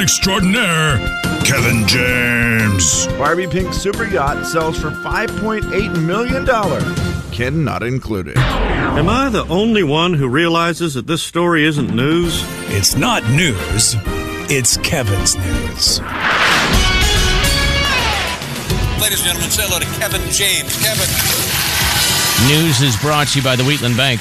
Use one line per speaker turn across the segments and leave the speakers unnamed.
newsman extraordinaire, Kevin James.
Barbie Pink Super Yacht sells for $5.8 million. Ken not included.
Am I the only one who realizes that this story isn't news?
It's not news, it's Kevin's news.
Ladies and gentlemen, say hello to Kevin James. Kevin.
News is brought to you by the Wheatland Bank.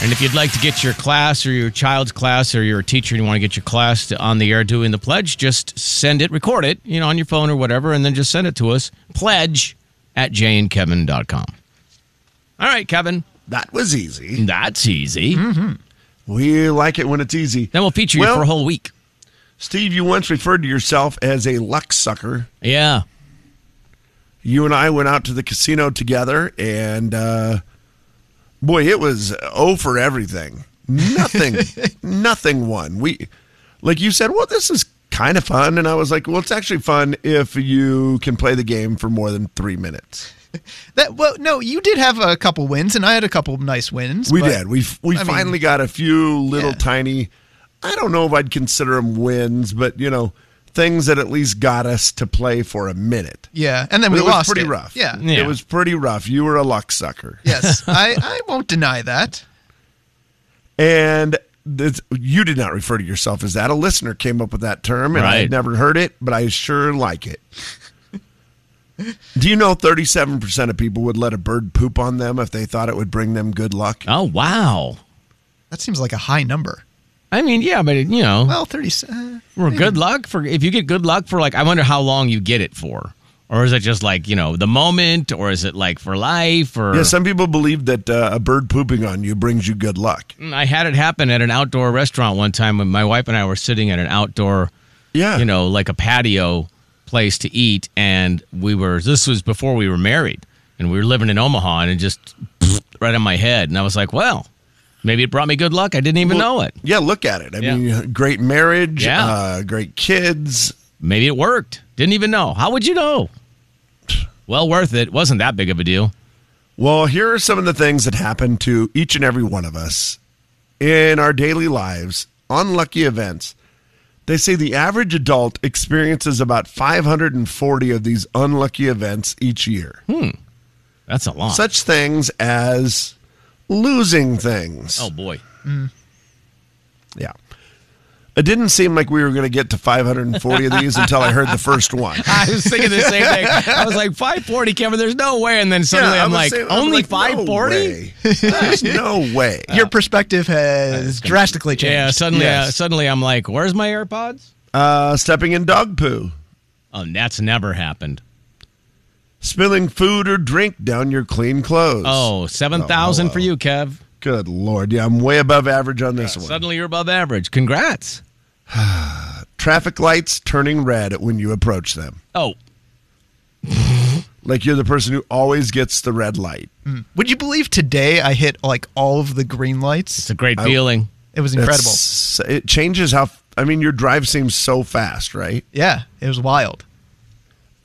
And if you'd like to get your class or your child's class or you're a teacher and you want to get your class to, on the air doing the pledge, just send it, record it, you know, on your phone or whatever, and then just send it to us. Pledge at jayandkevin.com. All right, Kevin.
That was easy.
That's easy. Mm-hmm.
We like it when it's easy.
Then we'll feature you for a whole week.
Steve, you once referred to yourself as a luck sucker.
Yeah.
You and I went out to the casino together, and uh, boy, it was oh for everything. Nothing, nothing won. We, like you said, well, this is kind of fun, and I was like, well, it's actually fun if you can play the game for more than three minutes.
That well, no, you did have a couple wins, and I had a couple nice wins.
We
but-
did. We we
I mean-
finally got a few little
Yeah.
tiny. I don't know if I'd consider them wins, but you know, things that at least got us to play for a minute.
Yeah, and then
But
we
it was
lost
pretty
it.
rough.
Yeah.
Yeah.
It was pretty rough. You were a luck sucker.
Yes, I, I won't deny that.
And this, you did not refer to yourself as that. A listener came up with that term, and I had never heard it, but I sure like it. Do you know 37% of people would let a bird poop on them if they thought it would bring them good luck?
Oh, wow.
That seems like a high number.
I mean, yeah, but, you know,
Well, thirty. Uh,
for good luck, for if you get good luck for like, I wonder how long you get it for. Or is it just like, you know, the moment, or is it like for life? Or
Yeah, some people believe that uh, a bird pooping on you brings you good luck.
I had it happen at an outdoor restaurant one time when my wife and I were sitting at an outdoor,
Yeah.
you know, like a patio place to eat, and we were. This was before we were married, and we were living in Omaha, and it just right on my head, and I was like, well, maybe it brought me good luck. I didn't even know it.
Yeah, look at it. I
Yeah.
mean, great marriage,
Yeah.
uh, great kids.
Maybe it worked. Didn't even know. How would you know? Well worth it. Wasn't that big of a deal.
Well, here are some of the things that happen to each and every one of us in our daily lives, unlucky events. They say the average adult experiences about 540 of these unlucky events each year. Hmm.
That's a lot.
Such things as losing things.
oh boy.
Yeah. It didn't seem like we were going to get to 540 of these until I heard the first one.
I was thinking the same thing. I was like, 540, Kevin, there's no way. And then suddenly
Yeah, I
I'm like,
saying- I'm
only
like, no
540?
There's no way.
your perspective has drastically changed.
yeah, suddenly, uh, suddenly I'm like, where's my AirPods?
Uh, stepping in dog poo,
Oh, that's never happened.
Spilling food or drink down your clean clothes.
Oh, 7,000
Oh,
for you, Kev.
good lord! Yeah, I'm way above average on this one.
Suddenly you're above average. Congrats.
Traffic lights turning red when you approach them.
Oh,
Like you're the person who always gets the red light. Hmm.
Would you believe today I hit like all of the green lights?
it's a great feeling.
It was incredible.
It changes how. I mean, your drive seems so fast, right?
Yeah, it was wild.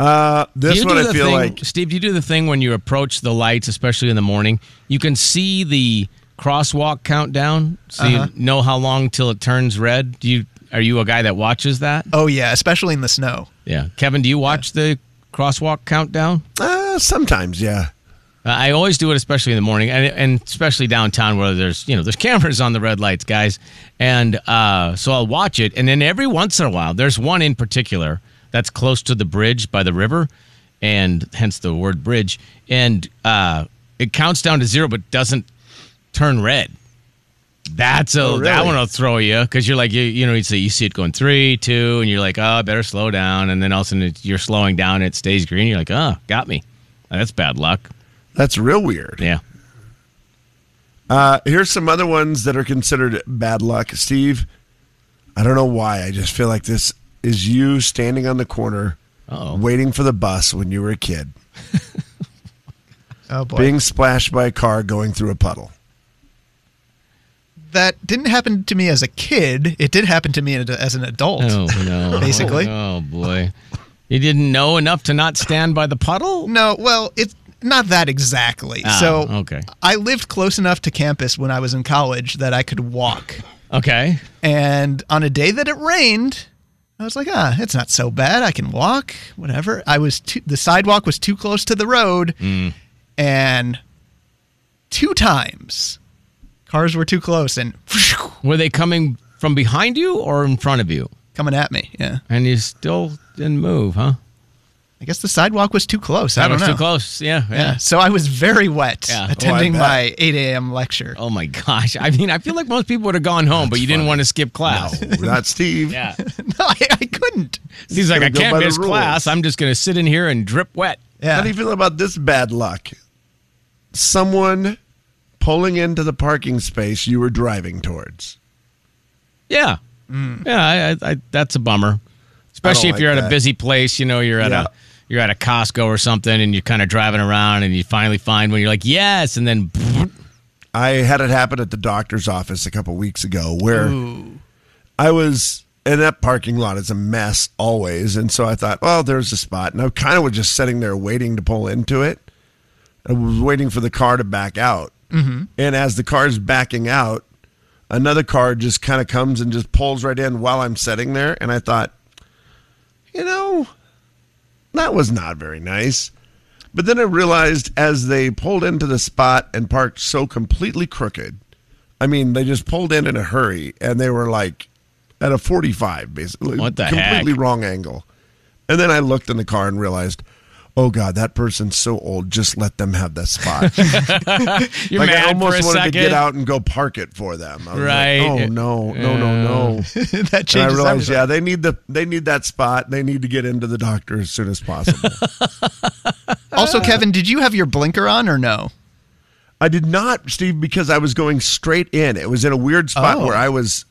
Uh, this one I feel
thing,
like
Steve, do you do the thing when you approach the lights, especially in the morning? You can see the crosswalk countdown, so
Uh-huh.
you know how long till it turns red. Do you are you a guy that watches that?
Oh yeah, especially in the snow.
Yeah, Kevin, do you watch the crosswalk countdown?
uh, sometimes, yeah.
Uh, I always do it, especially in the morning, and, and especially downtown where there's you know there's cameras on the red lights, guys, and uh, so I'll watch it, and then every once in a while, there's one in particular that's close to the bridge by the river, and hence the word bridge, and uh, it counts down to zero but doesn't turn red. That's a
Oh,
that one will throw you because you're like you you know you see you see it going three two and you're like oh I better slow down and then all of a sudden it, you're slowing down it stays green you're like oh got me that's bad luck
That's real weird.
yeah
Uh, here's some other ones that are considered bad luck. Steve, I don't know why. I just feel like this is you standing on the corner
Uh-oh.
waiting for the bus when you were a kid,
Oh boy,
being splashed by a car going through a puddle.
that didn't happen to me as a kid. It did happen to me as an adult.
Oh no!
Basically.
Oh boy, you didn't know enough to not stand by the puddle.
No, well, it's not that exactly.
Ah,
so
okay.
I lived close enough to campus when I was in college that I could walk
Okay.
And on a day that it rained, I was like, ah, it's not so bad. I can walk, whatever. I was too, the sidewalk was too close to the road, and two times cars were too close and
Were they coming from behind you or in front of you?
coming at me. Yeah,
And you still didn't move, huh?
I guess the sidewalk was too close. I
That
don't
was
know.
too close. Yeah. Yeah.
Yeah, so I was very wet
Yeah. Oh,
attending
bet.
my 8 a.m. lecture.
Oh my gosh. I mean, I feel like most people would have gone home, but you didn't want to skip class.
Not Steve.
Yeah.
No, I, I couldn't.
He's like, I can't miss class. I'm just going to sit in here and drip wet.
Yeah.
How do you feel about this bad luck? Someone pulling into the parking space you were driving towards.
Yeah. Mm. Yeah, I, I, that's a bummer. Especially if
like
you're at a busy place, you know, you're at
Yeah.
a you're at a Costco or something and you're kind of driving around and you finally find one you're like, "Yes," and then
I had it happen at the doctor's office a couple weeks ago where I was, and that parking lot is a mess always. And so I thought, well, there's a spot. And I kind of was just sitting there waiting to pull into it. I was waiting for the car to back out. Mm-hmm. And as the car's backing out, another car just kind of comes and just pulls right in while I'm sitting there. And I thought, you know, that was not very nice. But then I realized as they pulled into the spot and parked so completely crooked, I mean, they just pulled in in a hurry and they were like at a 45, basically.
What the
Completely
heck?
wrong angle. And then I looked in the car and realized, oh God, that person's so old. Just let them have that spot.
you're
like I
mad
almost
for a
wanted
second.
to get out and go park it for them. I was like,
Right.
oh no, no, no, no.
that changes.
And I realized,
everything.
yeah, they need the they need that spot. They need to get into the doctor as soon as possible.
Also, uh, Kevin, did you have your blinker on or no?
I did not, Steve, because I was going straight in. It was in a weird spot
Oh.
where I was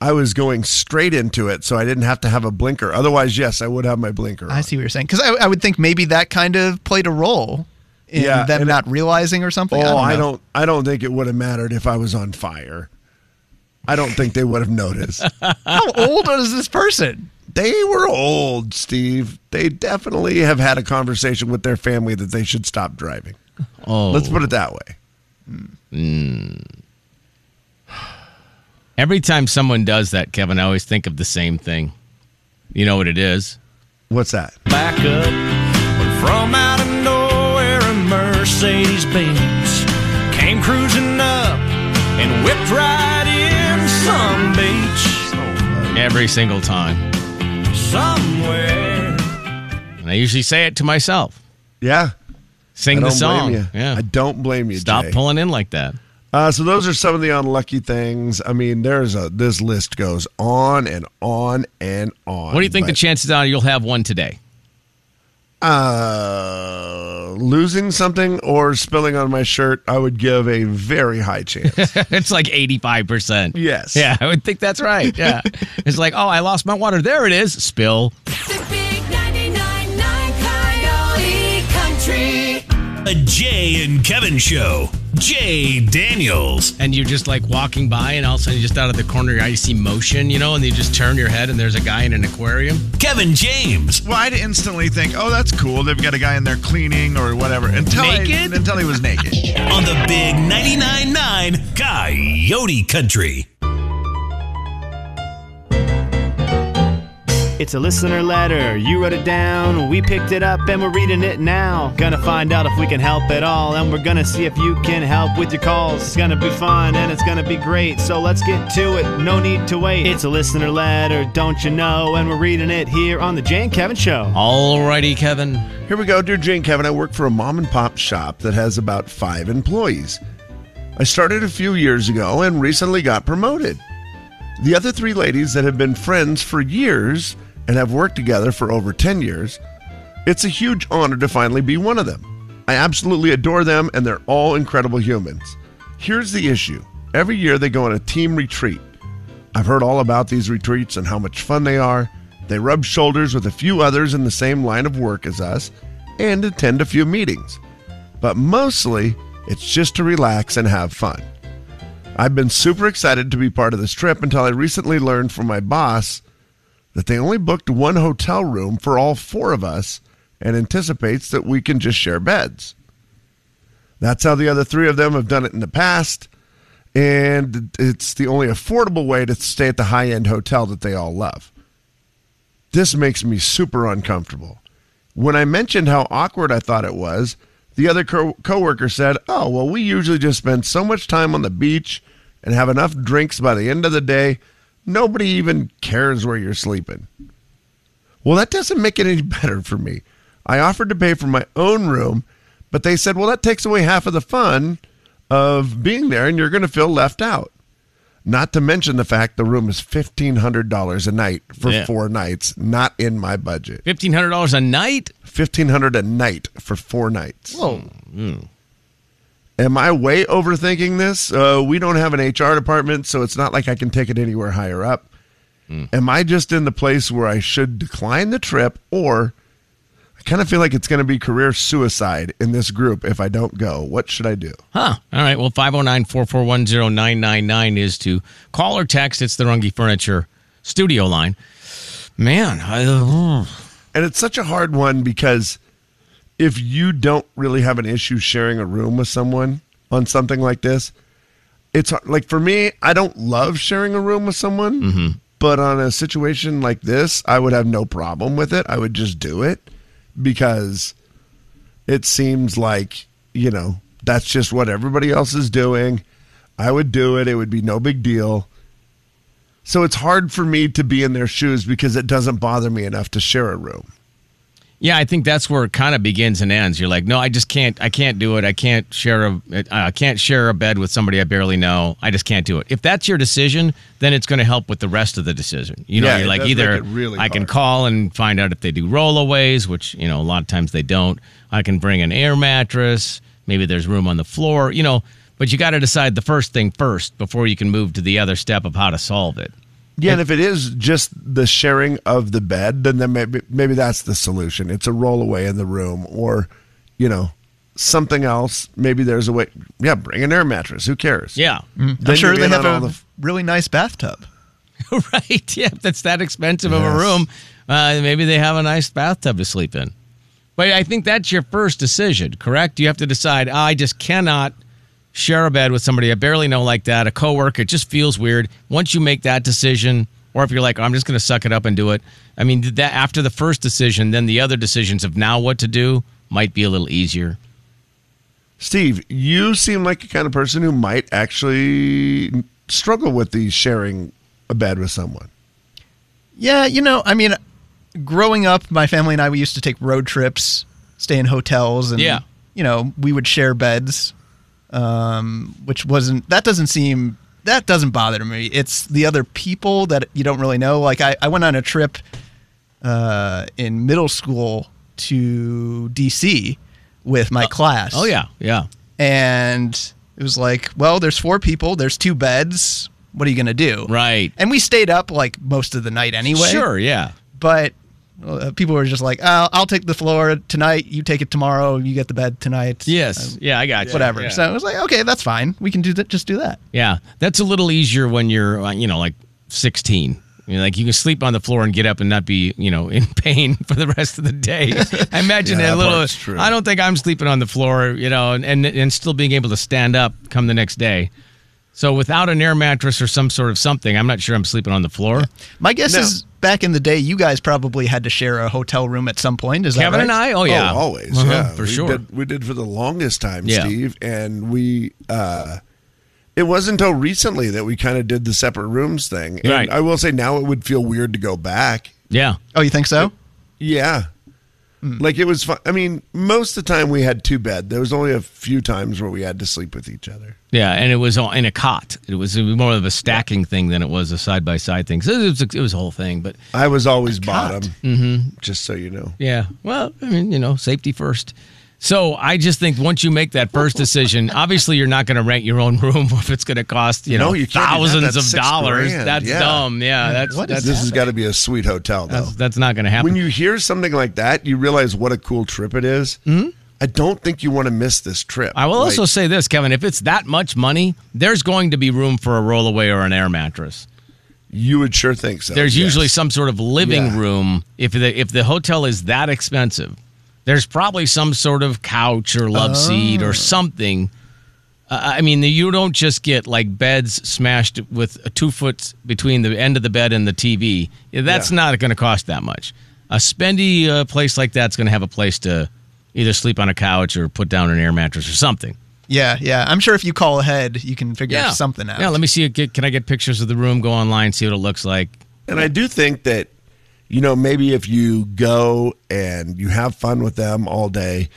I was going straight into it, so I didn't have to have a blinker. Otherwise, yes, I would have my blinker on.
I see what you're saying. Because I, I would think maybe that kind of played a role in
Yeah,
them
and
not realizing or something.
Oh, I
know.
don't I don't think it would have mattered if I was on fire. I don't think they would have noticed.
How old is this person?
they were old, Steve. They definitely have had a conversation with their family that they should stop driving.
Oh.
Let's put it that way. Hmm.
Every time someone does that, Kevin, I always think of the same thing. You know what it is?
What's that?
back up. From out of nowhere, a Mercedes Benz came cruising up and whipped right in some beach
Every single time.
somewhere.
And I usually say it to myself.
Yeah.
Sing
I
the
don't
song.
blame you.
Yeah.
I don't blame you.
Stop
Jay.
pulling in like that.
Uh, so those are some of the unlucky things. I mean, there's a this list goes on and on and on.
What do you think the chances are you'll have one today?
uh, losing something or spilling on my shirt? I would give a very high chance.
it's like 85%.
Yes.
Yeah, I would think that's right. Yeah. it's like, oh, I lost my water. There it is. Spill.
The big 99.9 Coyote Country.
A Jay and Kevin Show. Jay Daniels.
And you're just like walking by, and all of a sudden, just out of the corner of your eye, you see motion, you know, and you just turn your head, and there's a guy in an aquarium.
Kevin James.
Well, I'd instantly think, oh, that's cool. They've got a guy in there cleaning or whatever. Until I-
Naked?
until he was naked.
On the big 99.9 9 Coyote Country.
It's a listener letter. You wrote it down. We picked it up and we're reading it now. Gonna find out if we can help at all. And we're gonna see if you can help with your calls. It's gonna be fun and it's gonna be great. So let's get to it. No need to wait. It's a listener letter, don't you know? And we're reading it here on The Jay and Kevin Show.
Alrighty, Kevin.
Here we go, dear Jay and Kevin. I work for a mom and pop shop that has about five employees. I started a few years ago and recently got promoted. The other three ladies that have been friends for years and have worked together for over 10 years, it's a huge honor to finally be one of them. I absolutely adore them and they're all incredible humans. Here's the issue every year they go on a team retreat. I've heard all about these retreats and how much fun they are. They rub shoulders with a few others in the same line of work as us and attend a few meetings. But mostly, it's just to relax and have fun. I've been super excited to be part of this trip until I recently learned from my boss that they only booked one hotel room for all four of us and anticipates that we can just share beds. That's how the other three of them have done it in the past. and it's the only affordable way to stay at the high end hotel that they all love. This makes me super uncomfortable. When I mentioned how awkward I thought it was, the other co- coworker said, "Oh, well, we usually just spend so much time on the beach and have enough drinks by the end of the day, nobody even cares where you're sleeping." Well, that doesn't make it any better for me. I offered to pay for my own room, but they said, "Well, that takes away half of the fun of being there and you're going to feel left out." Not to mention the fact the room is $1500 a night for
Yeah.
4 nights, not in my budget.
Fifteen hundred dollars a night.
1500 a night for 4 nights.
Whoa. Mm.
Am I way overthinking this? Uh, we don't have an HR department, so it's not like I can take it anywhere higher up. Hmm. Am I just in the place where I should decline the trip, or I kind of feel like it's going to be career suicide in this group if I don't go? What should I do?
Huh. All right. Well, 509 441 0999 is to call or text. It's the Rungy Furniture studio line. Man, I, uh, hmm.
And it's such a hard one because if you don't really have an issue sharing a room with someone on something like this, it's hard- like for me, I don't love sharing a room with someone, mm-hmm. but on a situation like this, I would have no problem with it. I would just do it because it seems like, you know, that's just what everybody else is doing. I would do it, it would be no big deal. So it's hard for me to be in their shoes because it doesn't bother me enough to share a room.
Yeah, I think that's where it kind of begins and ends. You're like, no, I just can't. I can't do it. I can't share a. I can't share a bed with somebody I barely know. I just can't do it. If that's your decision, then it's going to help with the rest of the decision. You know,
Yeah,
you're like either
really
I can call and find out if they do rollaways, which you know a lot of times they don't. I can bring an air mattress. Maybe there's room on the floor. You know, but you got to decide the first thing first before you can move to the other step of how to solve it.
Yeah, and if it is just the sharing of the bed, then, then maybe maybe that's the solution. It's a rollaway in the room, or you know, something else. Maybe there's a way. Yeah, bring an air mattress. Who cares?
Yeah.
Then
I'm sure they have a
all the-
really nice bathtub.
right. Yeah. If that's that expensive of a room, uh, maybe they have a nice bathtub to sleep in. But I think that's your first decision, correct? You have to decide, I just cannot share a bed with somebody I barely know like that, a coworker. It just feels weird. Once you make that decision, or if you're like, I'm just going to suck it up and do it. I mean, that after the first decision, then the other decisions of now what to do might be a little easier.
Steve, you seem like a kind of person who might actually struggle with the sharing a bed with someone.
Yeah, you know, I mean, growing up, my family and I we used to take road trips, stay in hotels, and
Yeah.
you know, we would share beds, um, which wasn't that doesn't seem that doesn't bother me. It's the other people that you don't really know. Like I, I went on a trip uh, in middle school to DC with my class.
Oh, yeah. Yeah.
and it was like, well, there's four people, there's two beds. What are you gonna do?
Right.
And we stayed up like most of the night anyway
Sure. Yeah.
but uh, people were just like, I'll, I'll take the floor tonight. You take it tomorrow. You get the bed tonight.
Yes.
Uh,
Yeah. I got you.
whatever.
Yeah.
So I was like, okay, that's fine. We can do that. Just do that.
Yeah, that's a little easier when you're, uh, you know, like 16. You know, like you can sleep on the floor and get up and not be, you know, in pain for the rest of the day. I imagine
Yeah,
a
that
little.
true.
I don't think I'm sleeping on the floor, you know, and, and and still being able to stand up come the next day. So without an air mattress or some sort of something, I'm not sure I'm sleeping on the floor.
My guess
No.
is back in the day, you guys probably had to share a hotel room at some point. Is
Kevin
that
and
right?
I, oh yeah,
Oh, always.
Uh-huh,
yeah,
for
we
sure.
Did, we did for the longest time,
Yeah.
Steve, and we. uh It wasn't until recently that we kind of did the separate rooms thing. And
Right.
I will say now it would feel weird to go back.
Yeah,
Oh, you think so?
Yeah. Like it was fun. I mean, most of the time we had two bed. There was only a few times where we had to sleep with each other.
yeah, and it was all in a cot. It was more of a stacking thing than it was a side by side thing. So it was, it was a whole thing, but
I was always bottom. Mm-hmm. Just so you know.
Yeah. Well, I mean, you know, safety first. So I just think once you make that first decision, obviously you're not going to rent your own room if it's going to cost you
No,
know
you do that.
thousands of dollars.
grand.
That's
Yeah.
dumb. Yeah, that's
What is
that's,
This has got to be a sweet hotel, though.
that's that's not going to happen.
when you hear something like that, you realize what a cool trip it is. I don't think you want to miss this trip.
Mm-hmm. I will
Like,
also say this, Kevin. If it's that much money, there's going to be room for a rollaway or an air mattress.
you would sure think so.
There's
yes.
usually some sort of living
Yeah.
room. If the if the hotel is that expensive, there's probably some sort of couch or love seat
Oh.
or something Uh, I mean, you don't just get like beds smashed with a two foot between the end of the bed and the TV. That's
Yeah.
not going to cost that much. A spendy uh, place like that's going to have a place to either sleep on a couch or put down an air mattress or something.
Yeah, yeah. I'm sure if you call ahead, you can figure
Yeah,
something out.
Yeah, let me see. Get, can I get pictures of the room? Go online, see what it looks like.
And I do think that, you know, maybe if you go and you have fun with them all day,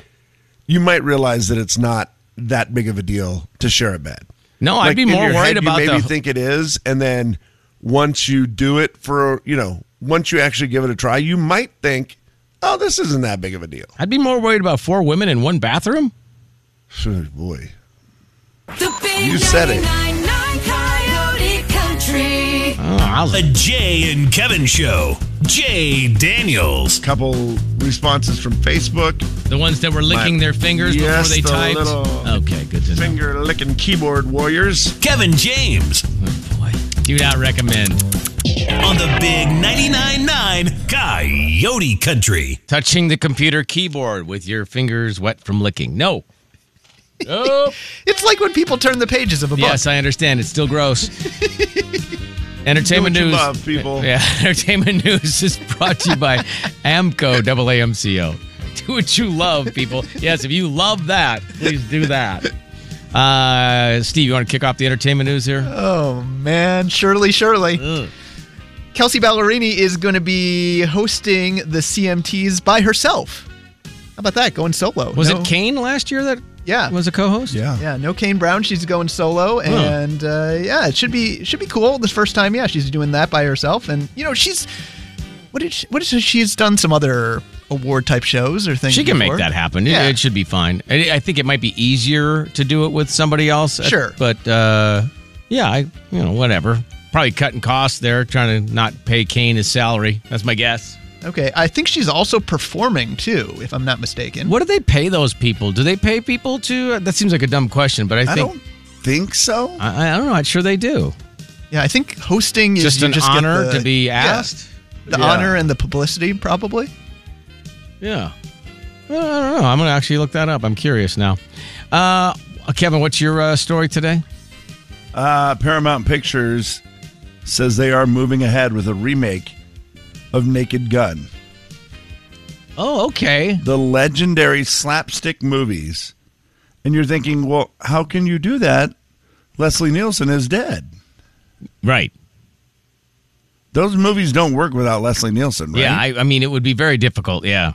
you might realize that it's not that big of a deal to share a bed.
No, I'd be more worried
head,
about
you maybe
the.
think it is, and then once you do it for, you know, once you actually give it a try, you might think, oh, this isn't that big of a deal.
I'd be more worried about four women in one bathroom.
Sure, boy.
The big
You said it.
Country.
Oh, I was
The Jay and Kevin Show. Jay Daniels.
Couple responses from Facebook.
the ones that were licking
My-
their fingers
Yes,
before they
the
typed.
little
Okay, good to know.
Finger licking keyboard warriors.
Kevin James.
Oh, boy, do not recommend.
On the big 99.9 Coyote Country.
touching the computer keyboard with your fingers wet from licking. No. Nope.
It's like when people turn the pages of a book.
yes, I understand. It's still gross. Entertainment
Do what you
news.
love, people.
Yeah, entertainment news is brought to you by Amco double AMCO. Do what you love, people. Yes, if you love that, please do that. Uh, Steve, you want to kick off the entertainment news here?
Oh man, surely, surely. Kelsea Ballerini is going to be hosting the CMTs by herself. How about that? Going solo.
Was
No-
it Kane last year that
Yeah.
was a co-host?
Yeah.
Yeah, no Kane Brown. She's going solo, and uh, yeah, it should be should be cool. This first time, yeah, she's doing that by herself, and you know, she's what did she, what is she, she's done some other award type shows or things.
She can
before.
make that happen. It-
Yeah.
It, should be fine. I, I think it might be easier to do it with somebody else. uh,
Sure.
but uh, yeah, I you know whatever. Probably cutting costs there, trying to not pay Kane his salary. That's my guess.
Okay, I think she's also performing too, if I'm not mistaken.
What do they pay those people? Do they pay people to? uh, That seems like a dumb question, but I
I
think
don't think so.
I, I don't know. I'm sure they do.
Yeah, I think hosting is
Just
you
an
just get
honor
the-
to be
yeah,
asked.
the
Yeah.
honor and the publicity, probably.
Yeah. Well, I don't know. I'm gonna actually look that up. I'm curious now. Uh, Kevin, what's your uh, story today?
Uh, Paramount Pictures says they are moving ahead with a remake of Naked Gun.
Oh, okay.
the legendary slapstick movies. And you're thinking, well, how can you do that? Leslie Nielsen is dead.
Right.
Those movies don't work without Leslie Nielsen, right?
Yeah. I, I mean, it would be very difficult. Yeah.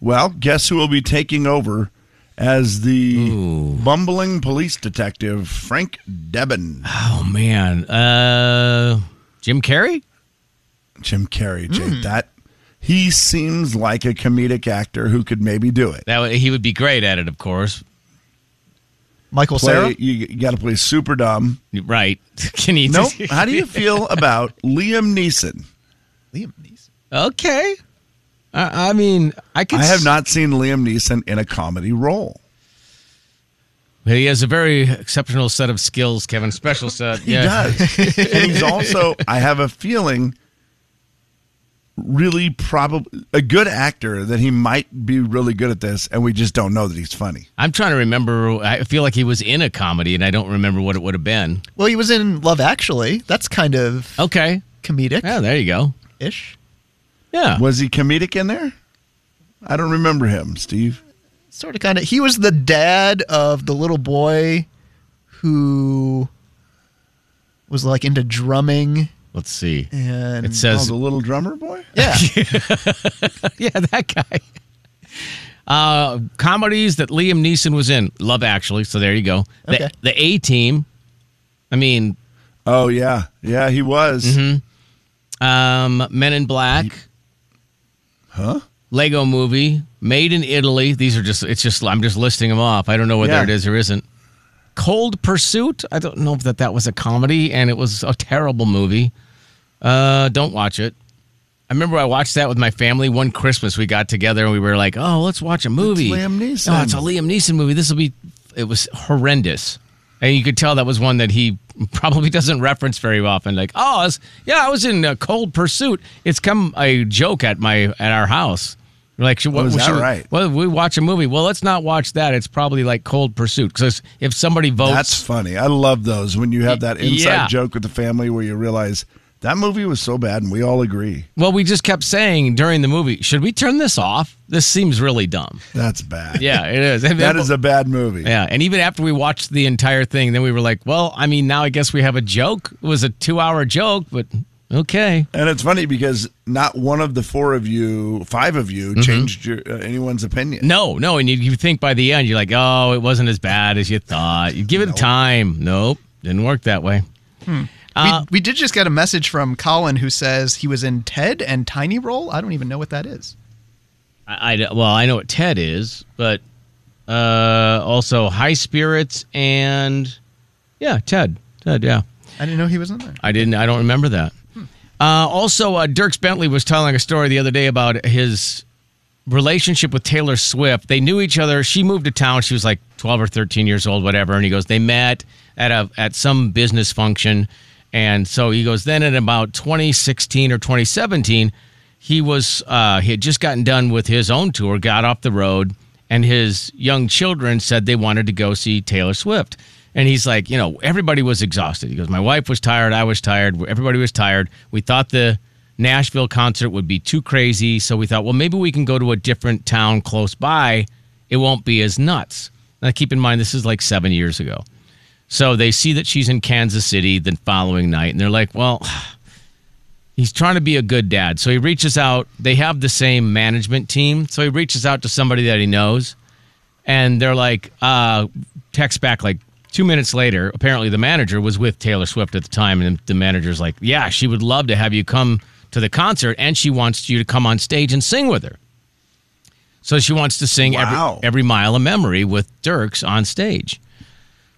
well, guess who will be taking over as the bumbling police detective, Frank Drebin?
Oh man. Uh, Jim Carrey.
Jim Carrey, Jake. Hmm. That he seems like a comedic actor who could maybe do it.
That would, he would be great at it, of course.
Michael
Play,
Sarah.
you, got to play super dumb.
Right? Can he?
Nope. How do you feel about Liam Neeson?
Liam Neeson.
Okay. I, I mean, I could.
I have
s-
not seen Liam Neeson in a comedy role.
He has a very exceptional set of skills, Kevin. Special set.
He
yeah.
does. and he's also, I have a feeling, really probably a good actor that he might be really good at this, and we just don't know that he's funny.
I'm trying to remember. I feel like he was in a comedy, and I don't remember what it would have been.
Well, he was in Love Actually. That's kind of
Okay.
comedic
Yeah, there you go.
ish.
Yeah.
Was he comedic in there? I don't remember him, Steve.
Sort of kind of. He was the dad of the little boy who was like into drumming
Let's see.
and
It
Oh,
says
the little drummer boy?
yeah.
yeah, that guy. Uh, comedies that Liam Neeson was in. Love Actually. So there you go. The,
Okay.
the A Team. I mean,
Oh, yeah. Yeah, he was.
um, Men in Black.
Huh?
Lego Movie. Made in Italy. These are just. It's just. I'm just listing them off. I don't know whether
Yeah.
it is or isn't. Cold Pursuit. I don't know if that that was a comedy, and it was a terrible movie. Uh, don't watch it. I remember I watched that with my family one Christmas. We got together and we were like, "Oh, let's watch a movie."
Liam Neeson.
Oh, it's a Liam Neeson movie. This will be. It was horrendous, and you could tell that was one that he probably doesn't reference very often. Like, oh, I was, yeah, I was in uh, Cold Pursuit. It's come a joke at my at our house. Like, should,
Oh,
should-
right?
Well, we watch a movie. Well, let's not watch that. It's probably like Cold Pursuit. Because if somebody votes,
That's funny. I love those when you have that inside
Yeah.
joke with the family where you realize that movie was so bad and we all agree.
well, we just kept saying during the movie, should we turn this off? This seems really dumb.
That's bad.
Yeah, it is.
That
then-
is a bad movie.
Yeah, and even after we watched the entire thing, then we were like, well, I mean, now I guess we have a joke. It was a two-hour joke, but okay.
And it's funny because not one of the four of you, five of you,
Mm-hmm.
changed your, uh, anyone's opinion.
No, no, and you, you think by the end you're like, oh, it wasn't as bad as you thought. You give it time. Nope, didn't work that way. Uh,
we, we did just get a message from Colin who says he was in Ted and Tiny Roll. I don't even know what that is.
I, I- well, I know what Ted is, but uh, also High Spirits and yeah, Ted, Ted, yeah.
I didn't know he was in there.
I didn't. I don't remember that. Uh, also, uh, Dierks Bentley was telling a story the other day about his relationship with Taylor Swift. They knew each other. She moved to town. She was like twelve or thirteen years old, whatever. And he goes, they met at a at some business function, and so he goes. Then in about 2016 or 2017, he was uh, he had just gotten done with his own tour, got off the road, and his young children said they wanted to go see Taylor Swift. And he's like, you know, everybody was exhausted. He goes, my wife was tired, I was tired, everybody was tired. We thought the Nashville concert would be too crazy, so we thought, well, maybe we can go to a different town close by. It won't be as nuts. Now, keep in mind, this is like seven years ago. So they see that she's in Kansas City the following night, and they're like, well, he's trying to be a good dad. So he reaches out. They have the same management team. So he reaches out to somebody that he knows, and they're like, uh, text back like two minutes later. Apparently, the manager was with Taylor Swift at the time, and the manager's like, yeah, she would love to have you come to the concert, and she wants you to come on stage and sing with her. So she wants to sing
Wow.
every, every mile of memory with Dierks on stage.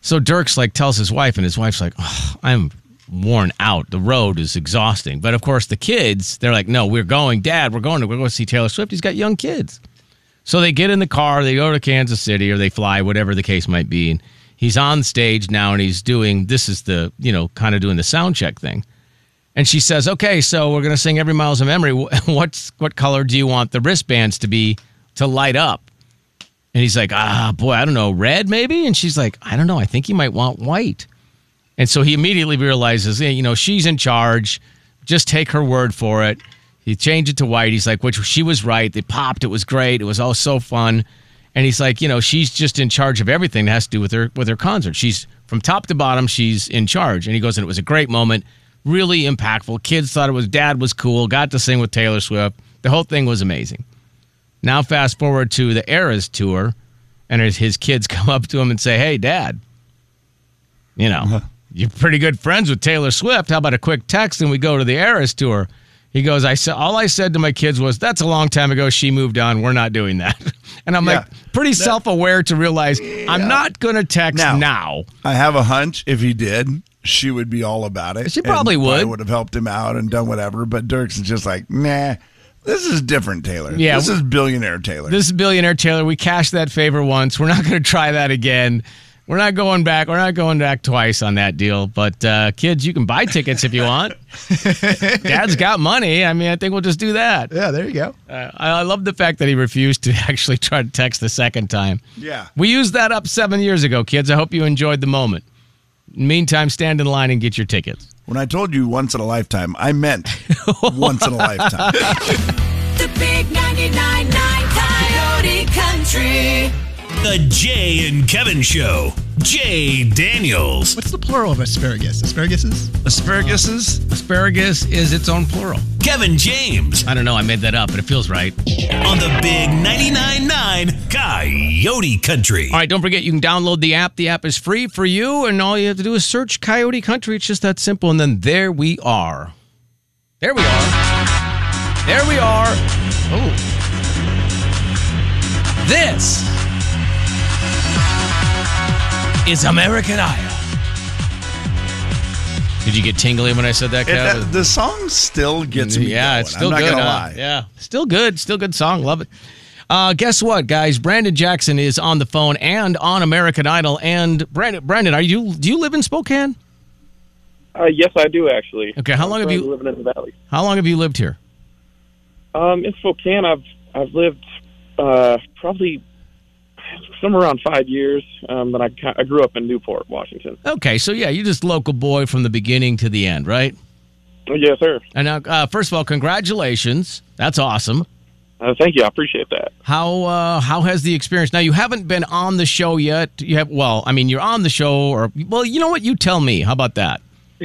So Dierks like tells his wife, and his wife's like, oh, "I'm worn out. The road is exhausting." But of course, the kids, they're like, "No, we're going, Dad. We're going to we're going to see Taylor Swift. He's got young kids." So they get in the car, they go to Kansas City, or they fly, whatever the case might be. And he's on stage now, and he's doing this is the you know kind of doing the sound check thing. And she says, "Okay, so we're going to sing every miles of memory. What's what color do you want the wristbands to be to light up?" And he's like, ah, boy, I don't know, red maybe? And she's like, I don't know. I think you might want white. And so he immediately realizes, hey, you know, she's in charge. Just take her word for it. He changed it to white. He's like, which she was right. They popped. It was great. It was all so fun. And he's like, you know, she's just in charge of everything that has to do with her with her concert. She's from top to bottom. She's in charge. And he goes, and it was a great moment, really impactful. Kids thought it was dad was cool. Got to sing with Taylor Swift. The whole thing was amazing. Now, fast forward to the Eras tour, and his, kids come up to him and say, Hey, dad, you know, uh-huh. you're pretty good friends with Taylor Swift. How about a quick text and we go to the Eras tour? He goes, I said, all I said to my kids was, That's a long time ago. She moved on. We're not doing that. And I'm like, pretty self aware to realize I'm not going to text
Now-
now.
I have a hunch if he did, she would be all about it.
She
and
probably would.
would have helped him out and done whatever. But Dierks is just like, nah, this is different, Taylor.
Yeah.
This is billionaire Taylor.
This is billionaire Taylor. We cashed that favor once. We're not going to try that again. We're not going back. We're not going back twice on that deal. But uh, kids, you can buy tickets if you want. Dad's got money. I mean, I think we'll just do that.
Yeah, there you go.
Uh, I, I love the fact that he refused to actually try to text the second time.
yeah.
We used that up seven years ago, kids. I hope you enjoyed the moment. Meantime, stand in line and get your tickets.
When I told you once in a lifetime, I meant once in a lifetime.
The big 99.9 Coyote Country.
The Jay and Kevin Show. Jay Daniels.
What's the plural of asparagus? Asparaguses?
Asparaguses?
Uh, asparagus is its own plural.
Kevin James.
I don't know. I made that up, but it feels right.
On the big 99.9 9 Coyote Country.
All right, don't forget you can download the app. The app is free for you, and all you have to do is search Coyote Country. It's just that simple. And then there we are. There we are. There we are. Oh. This is American Idol. Did you get tingly when I said that,
It-
Kev?
that- the song still gets me.
Yeah,
going.
it's still
I'm not
good.
Gonna
huh?
lie.
Yeah, still good. Still good song. Love it. Uh, guess what, guys? Brandon Jackson is on the phone and on American Idol. And Brandon, Brandon, are you? Do you live in Spokane?
Uh, yes, I do actually.
Okay, how long
I'm
have you-
currently living in the valley?
How long have you lived here?
Um, in Spokane, I've I've lived uh, probably somewhere around five years. Um, but I, I grew up in Newport, Washington.
Okay, so yeah, you're just local boy from the beginning to the end, right?
Yes, sir.
And now, uh, first of all, congratulations. That's awesome.
Uh, thank you. I appreciate that.
How uh, how has the experience? Now you haven't been on the show yet. You have well, I mean, you're on the show, or well, you know what? You tell me. How about that?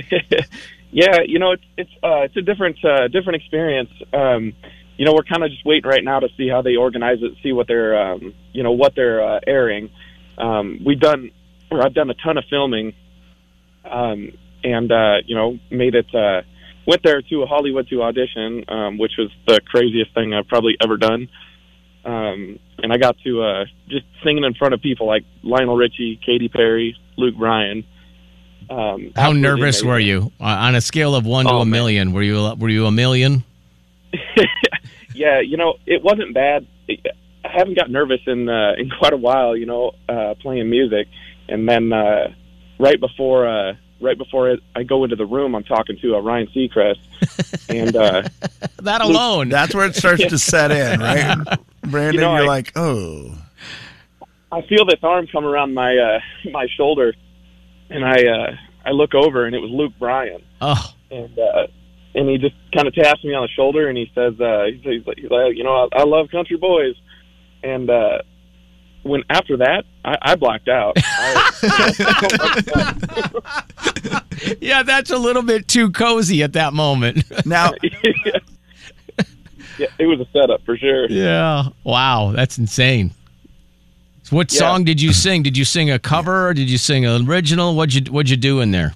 yeah, you know, it's it's uh, it's a different uh, different experience. Um, you know, we're kind of just waiting right now to see how they organize it, see what they're um, you know what they're uh, airing. Um, we've done, or I've done a ton of filming, um, and uh, you know, made it. Uh, went there to a Hollywood to audition, um, which was the craziest thing I've probably ever done. Um, and I got to uh, just singing in front of people like Lionel Richie, Katy Perry, Luke Bryan. Um,
How nervous were you uh, on a scale of one to
Oh,
a
man.
million? Were you were you a million?
Yeah, you know, it wasn't bad. I haven't got nervous in uh, in quite a while, you know, uh, playing music, and then uh, right before uh, right before it, I go into the room, I'm talking to uh, Ryan Seacrest, and uh,
that alone.
That's where it starts to set in, right? Brandon,
You know,
you're
I-
like, oh.
I feel this arm come around my uh, my shoulder, and I uh, I look over, and it was Luke Bryan.
Oh,
and uh, and he just kind of taps me on the shoulder and he says, uh, he's, he's like, he's like, you know, I, I love country boys, and uh, when after that, I, I blacked out.
yeah, that's a little bit too cozy at that moment.
Now,
yeah, it was a setup for sure.
yeah. Wow, that's insane. So what
Yeah.
song did you sing? Did you sing a cover? Or Did you sing an original? What'd you What'd you do in there?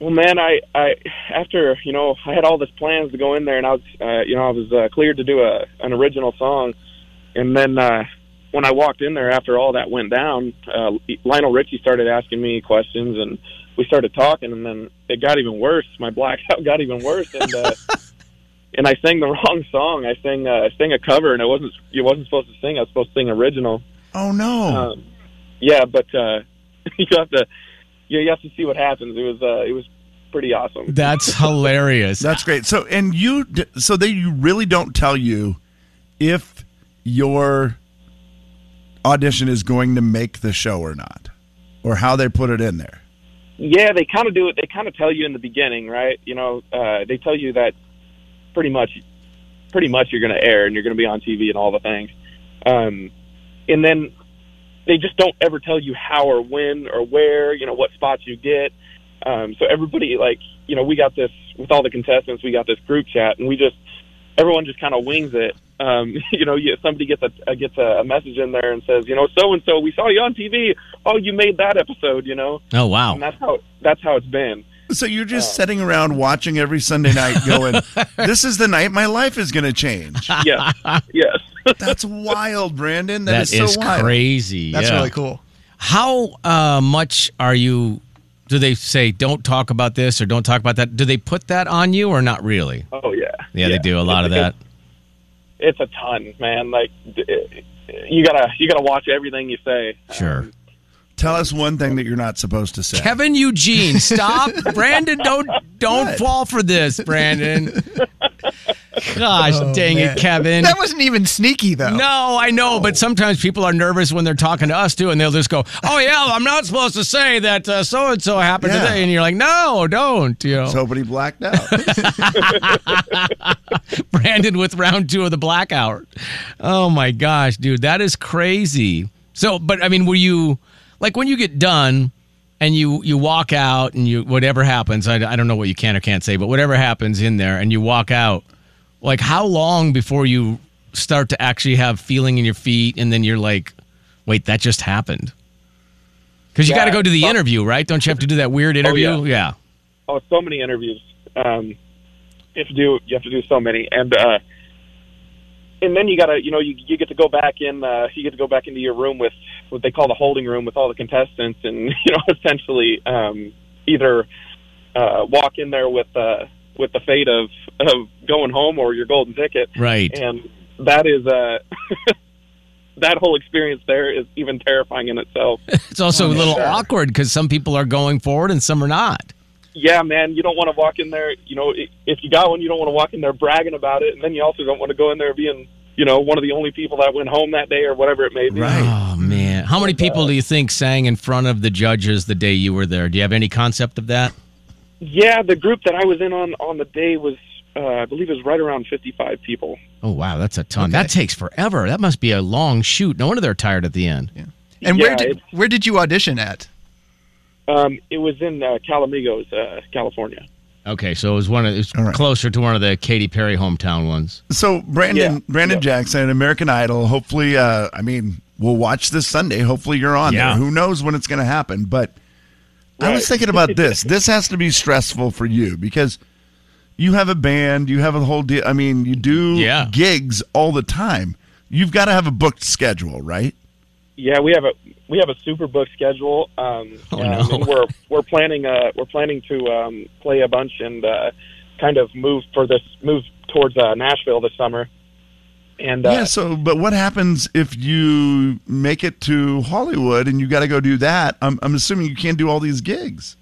Well, man, I, I after you know I had all this plans to go in there, and I was uh, you know I was uh, cleared to do a an original song, and then uh, when I walked in there after all that went down, uh, Lionel Richie started asking me questions, and we started talking, and then it got even worse. My blackout got even worse, and uh, and I sang the wrong song. I sang uh, I sang a cover, and it wasn't you wasn't supposed to sing. I was supposed to sing original.
Oh no.
Um, yeah, but uh, you have to you, you have to see what happens. It was uh, it was pretty awesome.
That's hilarious.
That's great. So, and you, so they you really don't tell you if your audition is going to make the show or not, or how they put it in there.
Yeah, they kind of do it. They kind of tell you in the beginning, right? You know, uh, they tell you that pretty much, pretty much you're going to air and you're going to be on TV and all the things. Um, and then they just don't ever tell you how or when or where, you know, what spots you get. Um, so everybody, like, you know, we got this with all the contestants. We got this group chat, and we just everyone just kind of wings it. Um, you know, you, somebody gets a uh, gets a, a message in there and says, you know, so and so, we saw you on TV. Oh, you made that episode, you know.
Oh wow.
And that's how that's how it's been.
So you're just sitting around watching every Sunday night, going, "This is the night my life is going to change."
Yes, yes.
That's wild, Brandon.
that
is,
is
so wild.
crazy.
That's
yeah.
really cool.
How uh, much are you? Do they say don't talk about this or don't talk about that? Do they put that on you or not really?
Oh yeah.
Yeah, they do a lot of that.
It's a ton, man. Like d- you gotta you gotta watch everything you say.
Sure.
Tell us one thing that you're not supposed to say.
Kevin Eugene, stop. Brandon, don't don't
What?
fall for this, Brandon. Gosh,
Oh,
dang
man.
it, Kevin.
That wasn't even sneaky though.
No, I know, but oh. sometimes people are nervous when they're talking to us too, and they'll just go, "Oh yeah, I'm not supposed to say that so and so happened
Yeah.
today," and you're like, "No, don't." You know,
So, but he blacked out.
Brandon with round two of the blackout. Oh my gosh, dude, that is crazy. So, but I mean, were you like when you get done and you you walk out and you whatever happens? I, I don't know what you can or can't say, but whatever happens in there and you walk out, like how long before you start to actually have feeling in your feet and then you're like, wait, that just happened. Because you
Yeah,
got to go to the
well-
interview, right? Don't you have to do that weird interview? yeah.
Oh, so many interviews. Um, you have to do you have to do so many, and uh, and then you gotta you know you you get to go back in uh, you get to go back into your room with what they call the holding room with all the contestants, and you know essentially um, either uh, walk in there with uh, with the fate of of going home or your golden ticket,
Right.
and that is uh, that whole experience there is even terrifying in itself.
It's also a little
Sure.
awkward because some people are going forward and some are not.
yeah, man, you don't want to walk in there. You know, if you got one, you don't want to walk in there bragging about it, and then you also don't want to go in there being you know, one of the only people that went home that day or whatever it may be.
Oh man, how many people do you think sang in front of the judges the day you were there? Do you have any concept of that?
Yeah, the group that I was in on on the day was, uh, I believe, it was right around fifty five people.
Oh wow, that's a ton. That takes forever. That must be a long shoot. No wonder they're tired at the end.
And
Yeah,
where did where did you audition at?
Um, it was in uh, Calamigos, uh, California.
Okay, so it was one of it was closer to one of the Katy Perry hometown ones.
So Brandon
Yeah.
Brandon Jackson, American Idol. Hopefully, uh, I mean, we'll watch this Sunday. Hopefully, you're on
Yeah.
there. Who knows when it's going to happen? But I was thinking about this. this has to be stressful for you because you have a band, you have a whole deal. I mean, you do
Yeah.
gigs all the time. You've got to have a booked schedule, right?
Yeah, we have a we have a super booked schedule. Um,
Oh,
um,
no.
we're we're planning uh we're planning to um, play a bunch and uh, kind of move for this move towards uh, Nashville this summer. And uh,
yeah. So, but what happens if you make it to Hollywood and you got to go do that? I'm, I'm assuming you can't do all these gigs.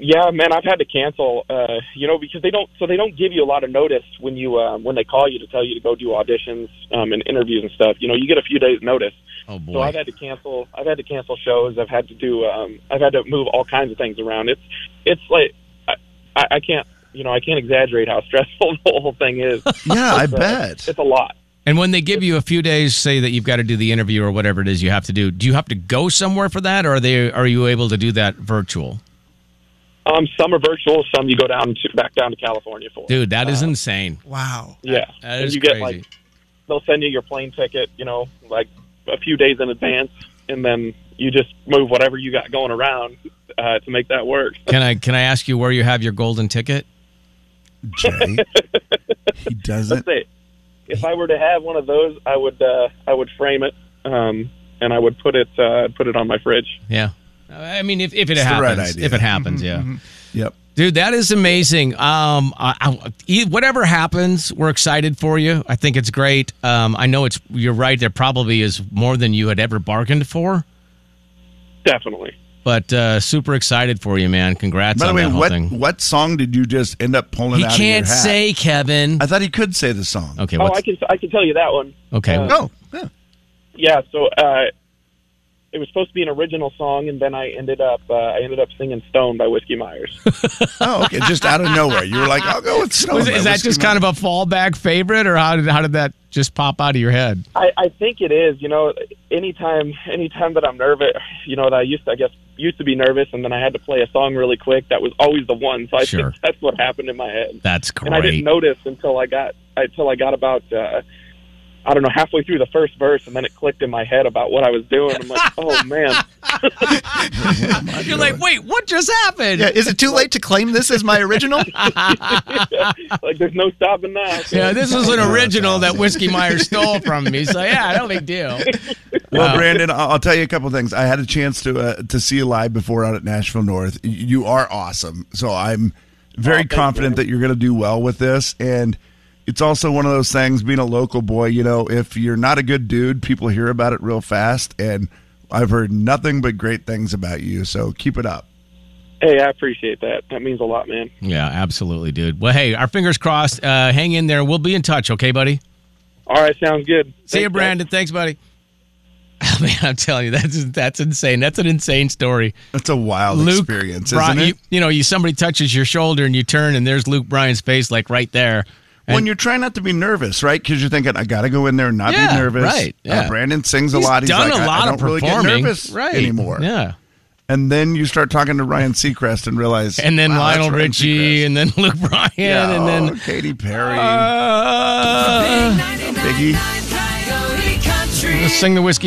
Yeah, man, I've had to cancel. Uh, you know, because they don't. So they don't give you a lot of notice when you uh, when they call you to tell you to go do auditions um, and interviews and stuff. You know, you get a few days notice.
Oh boy.
So I've had to cancel. I've had to cancel shows. I've had to do. Um, I've had to move all kinds of things around. It's it's like I, I I can't. You know, I can't exaggerate how stressful the whole thing is.
Yeah, I
It's, uh,
bet.
it's a lot.
And when they give you a few days, say that you've got to do the interview or whatever it is you have to do, do you have to go somewhere for that, or are they are you able to do that virtual?
Um, some are virtual. Some you go down to back down to California for.
Dude, that is insane.
Wow.
Yeah,
That
and
is
you get
crazy.
like they'll send you your plane ticket. You know, like a few days in advance, and then you just move whatever you got going around uh, to make that work.
Can I can I ask you where you have your golden ticket?
Jay, he doesn't.
Let's say, if I were to have one of those, I would uh, I would frame it, um, and I would put it uh, put it on my fridge.
Yeah. I mean, if, if it
It's the right
happens,
idea.
if it happens, yeah.
Yep.
Dude, that is amazing. Um, I, I, whatever happens, we're excited for you. I think it's great. Um, I know it's. You're right. There probably is more than you had ever bargained for,
Definitely.
But uh, super excited for you, man. Congrats
By the
on
way,
that whole
what
thing.
what song did you just end up pulling
He
out
can't
of your hat?
say, Kevin.
I thought he could say the song.
Okay,
Oh,
what's,
I can I can tell you that one.
okay.
uh,
Oh, yeah.
Yeah, so uh, it was supposed to be an original song, and then I ended up uh, I ended up singing "Stone" by Whiskey Myers.
Oh, okay, just out of nowhere. You were like, I'll go with Stone.
Was
by
is that
Whiskey
just kind of a fallback favorite, or how did how did that just pop out of your head?
I, I think it is. You know, anytime anytime that I'm nervous, you know, that I used to, I guess used to be nervous, and then I had to play a song really quick. That was always the one. So I
Sure.
think that's what happened in my head.
That's great.
And I didn't notice until I got until I got about uh, I don't know halfway through the first verse, and then it clicked in my head about what I was doing. I'm like, oh man,
You're like, wait, what just happened?
Yeah, is it too late to claim this as my original?
like there's no stopping now.
Yeah, this was an original that Whiskey Myers stole from me. So yeah, no big deal.
Well,
Wow.
Brandon, I'll I'll tell you a couple things. I had a chance to uh, to see you live before out at Nashville North. You are awesome. So I'm very
thank
confident
you.
that you're going to do well with this. And it's also one of those things. Being a local boy, you know, if you're not a good dude, people hear about it real fast. And I've heard nothing but great things about you. So keep it up.
Hey, I appreciate that. That means a lot, man.
Yeah, absolutely, dude. Well, hey, our fingers crossed. Uh, hang in there. We'll be in touch, okay, buddy?
All right, sounds good.
See you,
Thanks, guys.
Brandon. Thanks, buddy. Man, I'm telling you, that's that's insane. That's an insane story.
That's a wild
Luke,
experience,
Bri-
isn't it?
You, you know, you somebody touches your shoulder and you turn, and there's Luke Bryan's face, like right there.
When you're trying not to be nervous, right? Because you're thinking, I got to go in there and not
Yeah,
be nervous.
right,
Uh,
yeah.
Brandon sings
He's
a lot. He's
done
like,
a
I-
lot
I,
of
don't really get
performing.
nervous
Right.
anymore.
Yeah.
And then you start talking to Ryan Seacrest and realize,
And then
wow, that's
Lionel
Ryan
Richie,
Seacrest.
and then Luke Bryan,
Yeah,
and then
oh, Katy Perry,
uh,
Biggie.
Let's sing the whiskey.